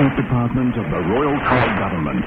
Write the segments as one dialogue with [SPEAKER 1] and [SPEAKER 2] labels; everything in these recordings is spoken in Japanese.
[SPEAKER 1] State Department of the Royal Car Government.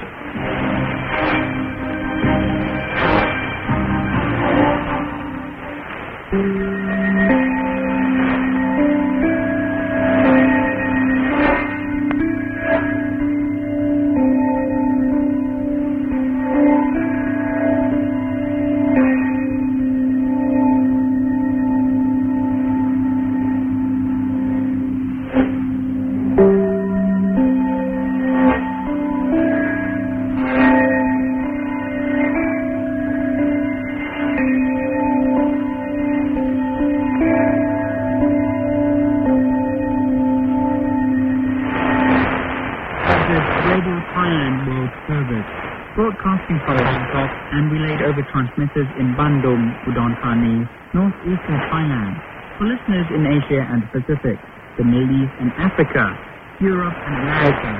[SPEAKER 2] in Bandung, Udon Thani, northeastern Thailand, for listeners in Asia and the Pacific, the Middle East and Africa, Europe and America.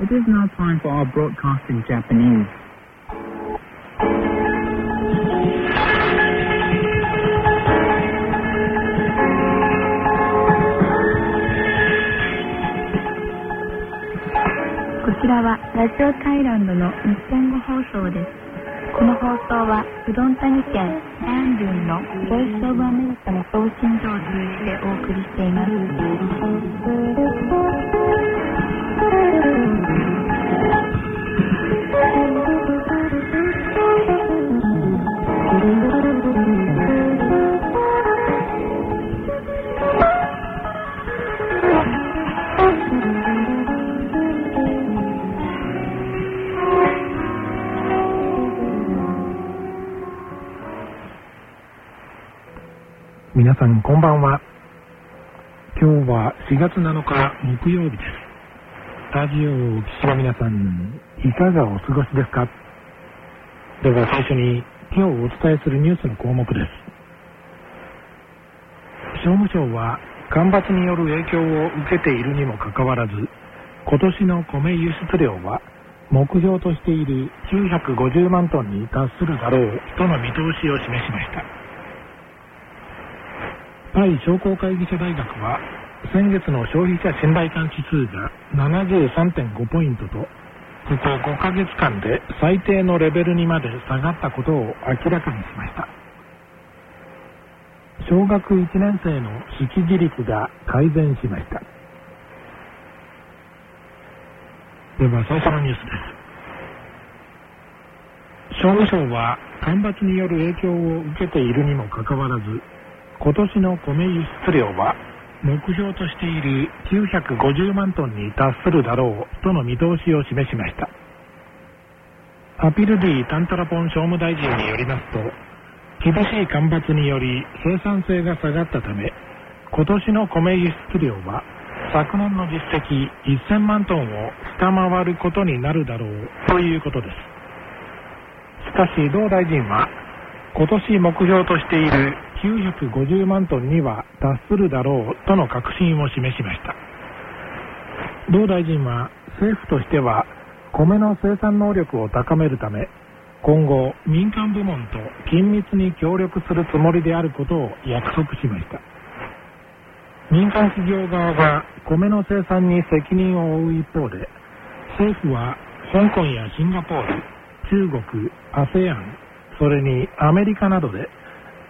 [SPEAKER 2] It is now time for our broadcast in Japanese.
[SPEAKER 3] こちらはラジオタイランドの日本語放送です。 この放送はうどん谷県アンドゥンのボイスオブアメリカの送信所を通じてお送りしています。
[SPEAKER 4] 皆さんこんばんは。今日は4月7日木曜日です。ラジオをお聞きの皆さんいかがお過ごしですか？では最初に今日お伝えするニュースの項目です。商務省は干ばつによる影響を受けているにもかかわらず今年の米輸出量は目標としている950万トンに達するだろうとの見通しを示しました。タイ商工会議所大学は先月の消費者信頼感指数が73.5ポイントとここ5ヶ月間で最低のレベルにまで下がったことを明らかにしました。小学1年生の識字率が改善しました。では最初のニュースです。商務省は干ばつによる影響を受けているにもかかわらず今年の米輸出量は目標としている950万トンに達するだろうとの見通しを示しました。アピルディ・タンタラポン商務大臣によりますと厳しい干ばつにより生産性が下がったため今年の米輸出量は昨年の実績1000万トンを下回ることになるだろうということです。しかし同大臣は今年目標としている950万トンには達するだろうとの確信を示しました。同大臣は政府としては米の生産能力を高めるため今後民間部門と緊密に協力するつもりであることを約束しました。民間企業側は米の生産に責任を負う一方で政府は香港やシンガポール中国 ASEAN それにアメリカなどで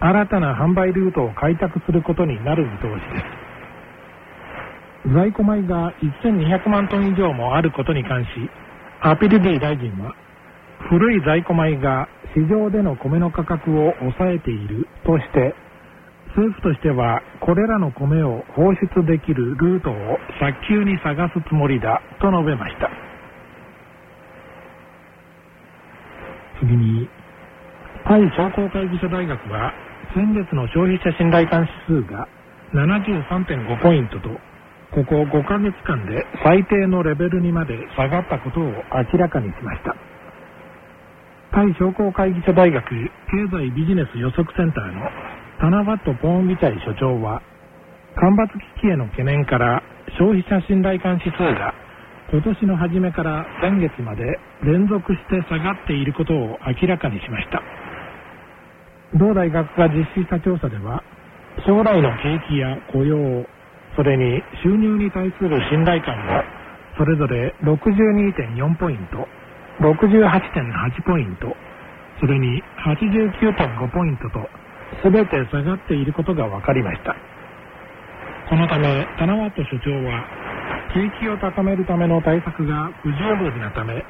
[SPEAKER 4] 新たな販売ルートを開拓することになる見通しです。在庫米が1200万トン以上もあることに関しアピルディ大臣は古い在庫米が市場での米の価格を抑えているとして政府としてはこれらの米を放出できるルートを早急に探すつもりだと述べました。次にタイ商工会議所大学は先月の消費者信頼感指数が73.5ポイントとここ5ヶ月間で最低のレベルにまで下がったことを明らかにしました。タイ商工会議所大学経済ビジネス予測センターのタナワット・ポーンビチャイ所長は干ばつ危機への懸念から消費者信頼感指数が今年の初めから先月まで連続して下がっていることを明らかにしました。同大学が実施した調査では将来の景気や雇用それに収入に対する信頼感もそれぞれ62.4ポイント、68.8ポイント、それに89.5ポイントと、すべて下がっていることが分かりました。このため、タナワット所長は、景気を高めるための対策が不十分なため、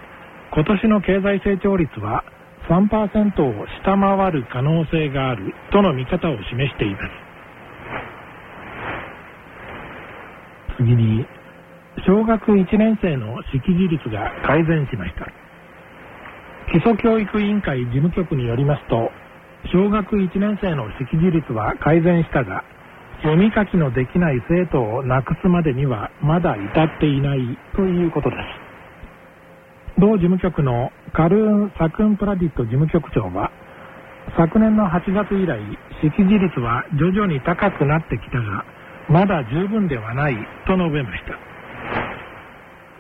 [SPEAKER 4] 今年の経済成長率は3%を下回る可能性があるとの見方を示しています。次に、小学1年生の識字率が改善しました。基礎教育委員会事務局によりますと、小学1年生の識字率は改善したが、読み書きのできない生徒をなくすまでにはまだ至っていないということです。同事務局のカルーン・サクンプラディット事務局長は、昨年の8月以来、識字率は徐々に高くなってきたが、まだ十分ではないと述べました。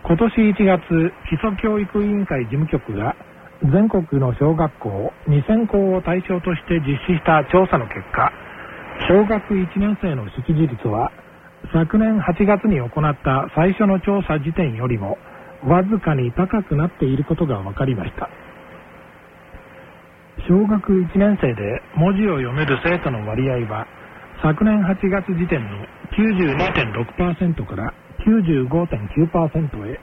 [SPEAKER 4] 今年1月、基礎教育委員会事務局が全国の小学校2000校を対象として実施した調査の結果、小学1年生の識字率は昨年8月に行った最初の調査時点よりもわずかに高くなっていることが分かりました。小学1年生で文字を読める生徒の割合は昨年8月時点の92.6%から95.9%へ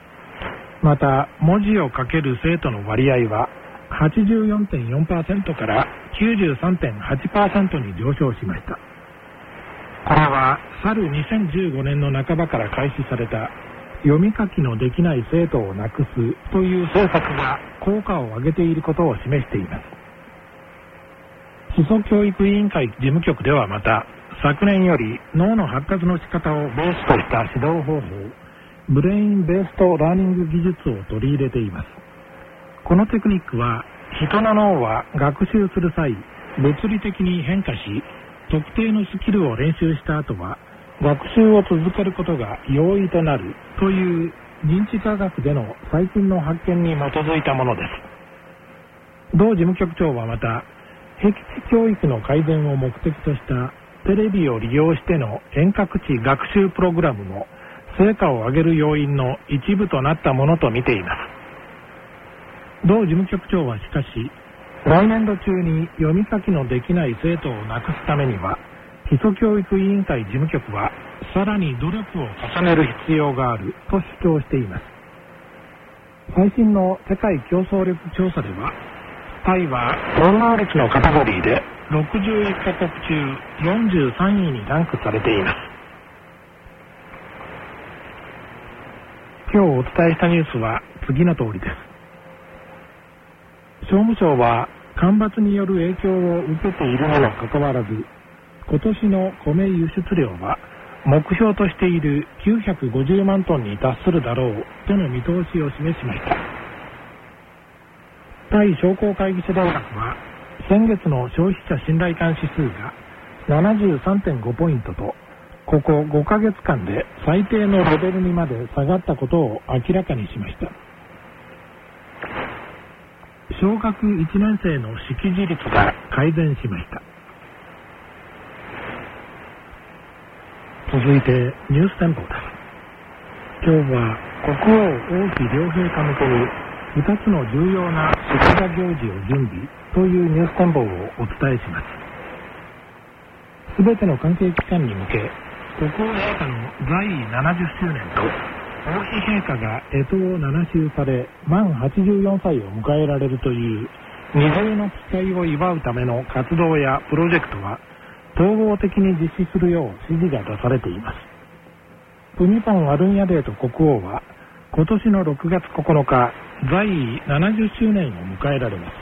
[SPEAKER 4] また文字を書ける生徒の割合は84.4%から93.8%に上昇しましたこれは去る2015年の半ばから開始された読み書きのできない生徒をなくすという政策が効果を上げていることを示しています。基礎教育委員会事務局ではまた昨年より脳の発達の仕方をベースとした指導方法 Brain-Based Learning 技術を取り入れています。このテクニックは人の脳は学習する際物理的に変化し特定のスキルを練習した後は学習を続けることが容易となるという認知科学での最近の発見に基づいたものです。同事務局長はまた僻地教育の改善を目的としたテレビを利用しての遠隔地学習プログラムも成果を上げる要因の一部となったものと見ています。同事務局長はしかし来年度中に読み書きのできない生徒をなくすためには基礎教育委員会事務局はさらに努力を重ねる必要があると主張しています。最新の世界競争力調査ではタイは論能力のカテゴリーで61カ国中43位にランクされています。今日お伝えしたニュースは次の通りです。商務省は干ばつによる影響を受けているにもかかわらず今年の米輸出量は目標としている950万トンに達するだろうとの見通しを示しました。タイ商工会議所大学は先月の消費者信頼感指数が73.5ポイントとここ5ヶ月間で最低のレベルにまで下がったことを明らかにしました。小学1年生の識字率が改善しました。続いてニューステンポです。今日は国王王妃両陛下向けに2つの重要な祝賀行事を準備というニュース展望をお伝えします。全ての関係機関に向け国王陛下の在位70周年と王妃陛下が干支を7周され満84歳を迎えられるという二重の機会を祝うための活動やプロジェクトは統合的に実施するよう指示が出されています。プミポン・アルンヤデート国王は今年の6月9日在位70周年を迎えられます。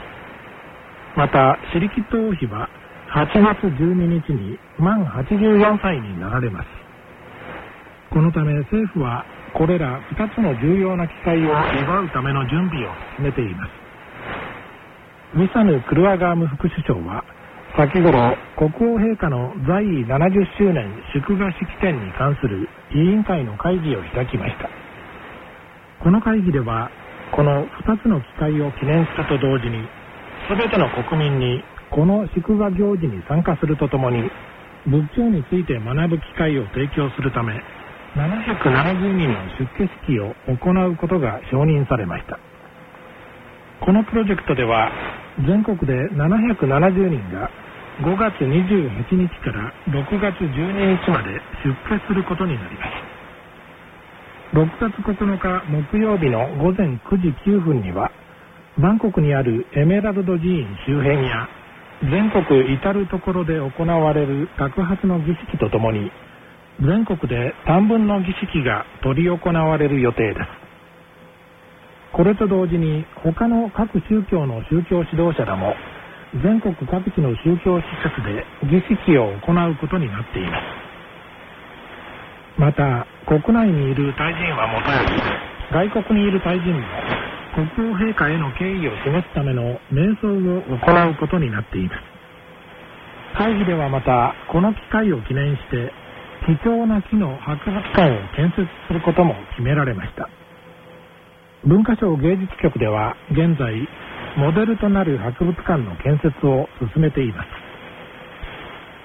[SPEAKER 4] またシリキット王妃は8月12日に満84歳になられます。このため政府はこれら2つの重要な機会を祝うための準備を進めています。ミサヌ・クルアガーム副首相は先頃国王陛下の在位70周年祝賀式典に関する委員会の会議を開きました。この会議ではこの2つの機会を記念すると同時に全ての国民にこの祝賀行事に参加するとともに仏教について学ぶ機会を提供するため770人の出家式を行うことが承認されました。このプロジェクトでは全国で770人が5月28日から6月12日まで出家することになります。6月9日木曜日の午前9時9分にはバンコクにあるエメラルド寺院周辺や全国至る所で行われる爆発の儀式とともに全国で短文の儀式が執り行われる予定です。これと同時に他の各宗教の宗教指導者らも全国各地の宗教施設で儀式を行うことになっています。また国内にいる大臣はもとより外国にいる大臣も国王陛下への敬意を示すための瞑想を行うことになっています。会議ではまたこの機会を記念して貴重な木の博物館を建設することも決められました。文化省芸術局では現在モデルとなる博物館の建設を進めています。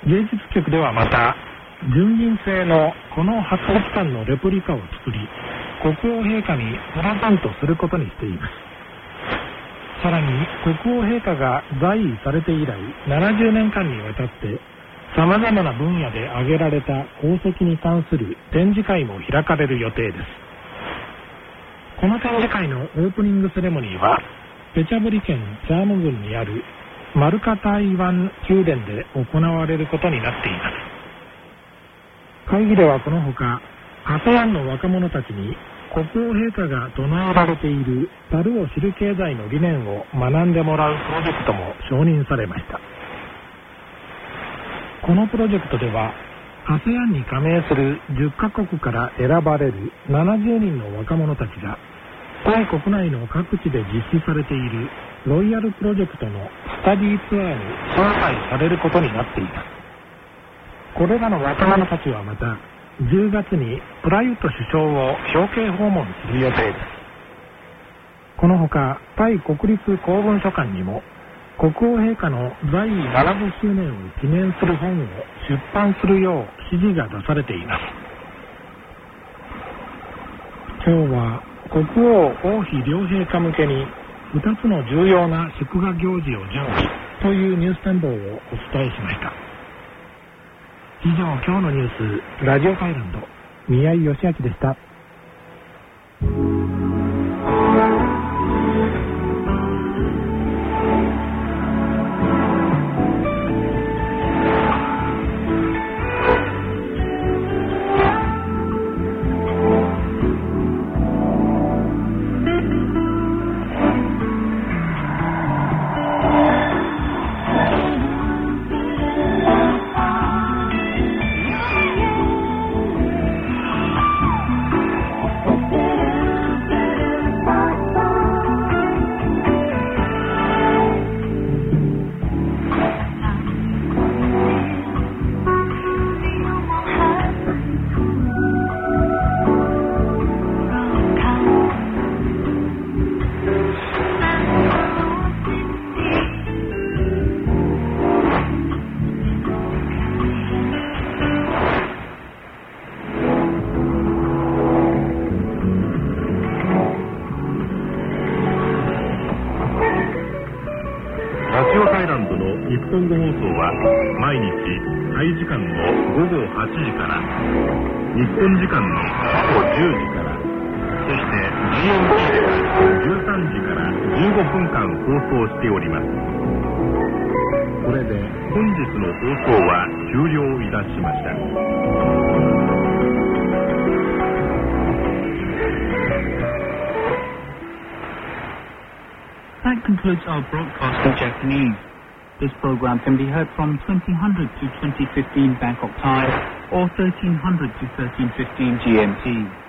[SPEAKER 4] 芸術局ではまた純銀製のこの博物館のレプリカを作り国王陛下にプレゼントすることにしています。さらに国王陛下が在位されて以来70年間にわたって様々な分野で挙げられた功績に関する展示会も開かれる予定です。この展示会のオープニングセレモニーはペチャブリ県チャーム郡にあるマルカ台湾宮殿で行われることになっています。会議ではこのほか ASEAN の若者たちに国王陛下が唱えられている樽を知る経済の理念を学んでもらうプロジェクトも承認されました。このプロジェクトでは ASEAN に加盟する10カ国から選ばれる70人の若者たちがタイ国内の各地で実施されているロイヤルプロジェクトのスタディーツアーに招待されることになっています。これらの若者たちはまた10月にプラユット首相を表敬訪問する予定です。このほかタイ国立公文書館にも国王陛下の在位70周年を記念する本を出版するよう指示が出されています。今日は国王王妃両陛下向けに2つの重要な祝賀行事を準備というニュース展望をお伝えしました。以上今日のニュースラジオカイランド宮井義明でした。
[SPEAKER 1] ド放送は毎日タイ時間の午後8時から日本時間の午後10時からそして GMT では13時から15分間放送しておりますこれで本日の放送は終了いたしました
[SPEAKER 2] That concludes our broadcast in Japanese. This program can be heard from 2000 to 2015 Bangkok time or 1300 to 1315 GMT.